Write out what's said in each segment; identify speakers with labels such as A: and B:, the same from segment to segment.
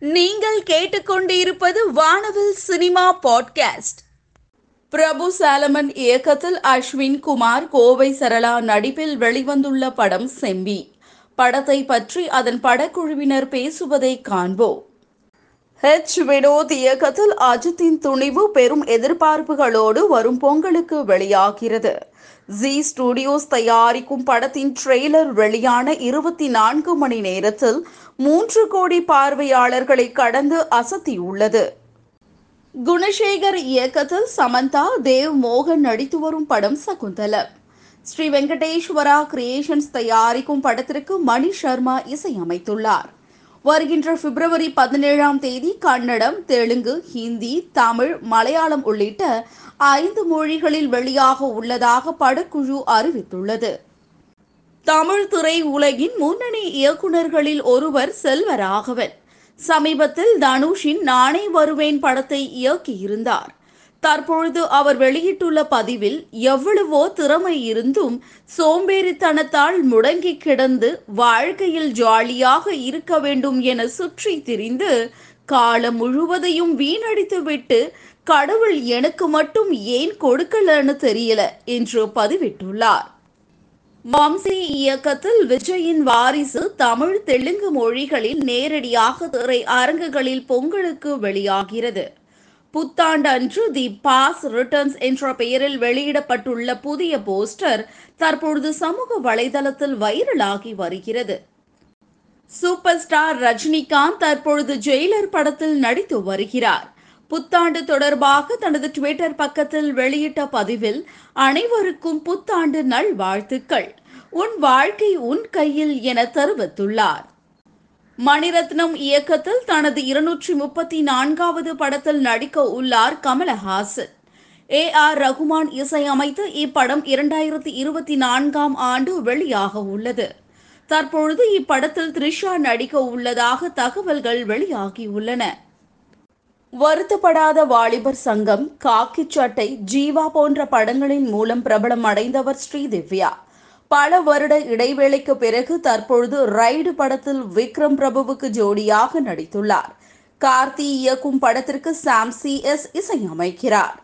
A: நீங்கள் கேட்டுக்கொண்டிருப்பது வானவில் சினிமா பாட்காஸ்ட். பிரபு சாலமன் இயக்கத்தில் அஸ்வின் குமார் கோவை சரளா நடிப்பில் வெளிவந்துள்ள படம் செம்பி. படத்தை பற்றி அதன் படக்குழுவினர் பேசுவதை காண்போம். ஹெச் வினோத் இயக்கத்தில் அஜித்தின் துணிவு பெரும் எதிர்பார்ப்புகளோடு வரும் பொங்கலுக்கு வெளியாகிறது. ஜி ஸ்டுடியோஸ் தயாரிக்கும் படத்தின் ட்ரெய்லர் வெளியான இருபத்தி நான்கு மணி நேரத்தில் மூன்று கோடி பார்வையாளர்களை கடந்து அசத்தியுள்ளது. குணசேகர் இயக்கத்தில் சமந்தா தேவ் மோகன் நடித்து வரும் படம் சகுந்தலம் ஸ்ரீ வெங்கடேஸ்வரா கிரியேஷன்ஸ் தயாரிக்கும் படத்திற்கு மணி சர்மா இசையமைத்துள்ளார். வருகின்ற பிப்ரவரி பதினேழாம் தேதி கன்னடம் தெலுங்கு ஹிந்தி தமிழ் மலையாளம் உள்ளிட்ட ஐந்து மொழிகளில் வெளியாக உள்ளதாக படக்குழு அறிவித்துள்ளது. தமிழ் திரை உலகின் முன்னணி இயக்குநர்களில் ஒருவர் செல்வராகவன். சமீபத்தில் தனுஷின் நானே வருவேன் படத்தை இயக்கியிருந்தார். தற்பொழுது அவர் வெளியிட்டுள்ள பதிவில் எவ்வளவோ திறமை இருந்தும் சோம்பேறித்தனத்தால் முடங்கி கிடந்து வாழ்க்கையில் ஜாலியாக இருக்க வேண்டும் என சுற்றி திரிந்து காலம் முழுவதையும் வீணடித்துவிட்டு கடவுள் எனக்கு மட்டும் ஏன் கொடுக்கலன்னு தெரியல என்று பதிவிட்டுள்ளார். வம்சி இயக்கத்தில் விஜயின் வாரிசு தமிழ் தெலுங்கு மொழிகளில் நேரடியாக திரை அரங்குகளில் பொங்கலுக்கு வெளியாகிறது. புத்தாண்டு அன்று தி பாஸ் ரிட்டர்ன்ஸ் என்ற பெயரில் வெளியிடப்பட்டுள்ள புதிய போஸ்டர் தற்பொழுது சமூக வலைதளத்தில் வைரலாகி வருகிறது. சூப்பர் ஸ்டார் ரஜினிகாந்த் தற்பொழுது ஜெயிலர் படத்தில் நடித்து வருகிறார். புத்தாண்டு தொடர்பாக தனது ட்விட்டர் பக்கத்தில் வெளியிட்ட பதிவில் அனைவருக்கும் புத்தாண்டு நல் வாழ்த்துக்கள். உன் வாழ்க்கை உன் கையில் என தெரிவித்துள்ளார். மணிரத்னம் இயக்கத்தில் தனது இருநூற்றி முப்பத்தி நான்காவது படத்தில் நடிக்க உள்ளார் கமலஹாசன். ஏ. ஆர். ரகுமான் இசையமைத்து இப்படம் இரண்டாயிரத்தி இருபத்தி நான்காம் ஆண்டு வெளியாக உள்ளது. தற்பொழுது இப்படத்தில் த்ரிஷா நடிக்க உள்ளதாக தகவல்கள் வெளியாகியுள்ளன வருத்தப்படாத வாலிபர் சங்கம் காக்கி சட்டை ஜீவா போன்ற படங்களின் மூலம் பிரபலம் அடைந்தவர் ஸ்ரீதிவ்யா பல வருட இடைவேளைக்கு பிறகு தற்பொழுது ரைடு படத்தில் விக்ரம் பிரபுவுக்கு ஜோடியாக நடித்துள்ளார். கார்த்தி இயக்கும் படத்திற்கு சாம் சி எஸ் இசையமைக்கிறார்.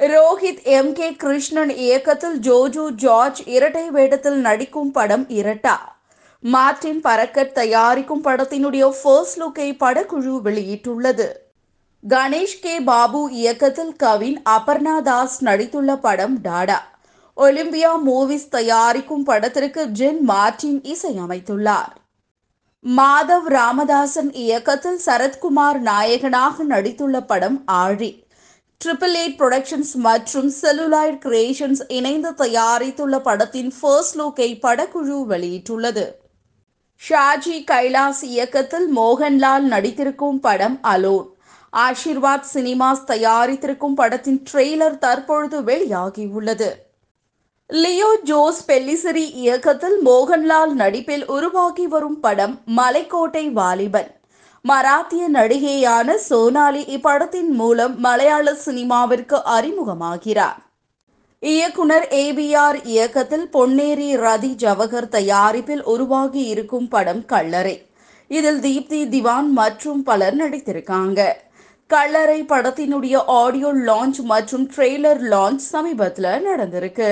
A: ரோஹித் எம் கே கிருஷ்ணன் இயக்கத்தில் ஜோஜு ஜார்ஜ் இரட்டை வேடத்தில் நடிக்கும் படம் இரட்டா. மார்டின் பரக்கட் தயாரிக்கும் படத்தினுடைய ஃபர்ஸ்ட் லுக்கை படக்குழு வெளியிட்டுள்ளது. கணேஷ் கே. பாபு இயக்கத்தில் கவின் அபர்ணா தாஸ் நடித்துள்ள படம் டாடா. ஒலிம்பியா மூவிஸ் தயாரிக்கும் படத்திற்கு ஜென் மார்டின் இசையமைத்துள்ளார். மாதவ் ராமதாசன் இயக்கத்தில் சரத்குமார் நாயகனாக நடித்துள்ள படம் ஆழி. ட்ரிபிள் எயிட் புரொடக்ஷன்ஸ் மற்றும் செல்லுலாய்ட் கிரியேஷன்ஸ் இணைந்து தயாரித்துள்ள படத்தின் ஃபர்ஸ்ட் லுக்கை படக்குழு வெளியிட்டுள்ளது. ஷாஜி கைலாஸ் இயக்கத்தில் மோகன்லால் நடித்திருக்கும் படம் அலோன் ஆஷிர்வாத் சினிமாஸ் தயாரித்திருக்கும் படத்தின் ட்ரெய்லர் தற்பொழுது வெளியாகியுள்ளது. லியோ ஜோஸ் பெல்லிசரி இயக்கத்தில் மோகன்லால் நடிப்பில் உருவாகி வரும் படம் மலைக்கோட்டை வாலிபன். மராத்திய நடிகையான சோனாலி இப்படத்தின் மூலம் மலையாள சினிமாவிற்கு அறிமுகமாகிறார். இயக்குனர் ஏபிஆர் இயக்கத்தில் பொன்னேரி ரதி ஜவஹர் தயாரிப்பில் உருவாகி இருக்கும் படம் கல்லறை. இதில் தீப்தி திவான் மற்றும் பலர் நடித்திருக்காங்க. கல்லறை படத்தினுடைய ஆடியோ லான்ச் மற்றும் ட்ரெய்லர் லான்ச் சமீபத்தில் நடந்திருக்கு.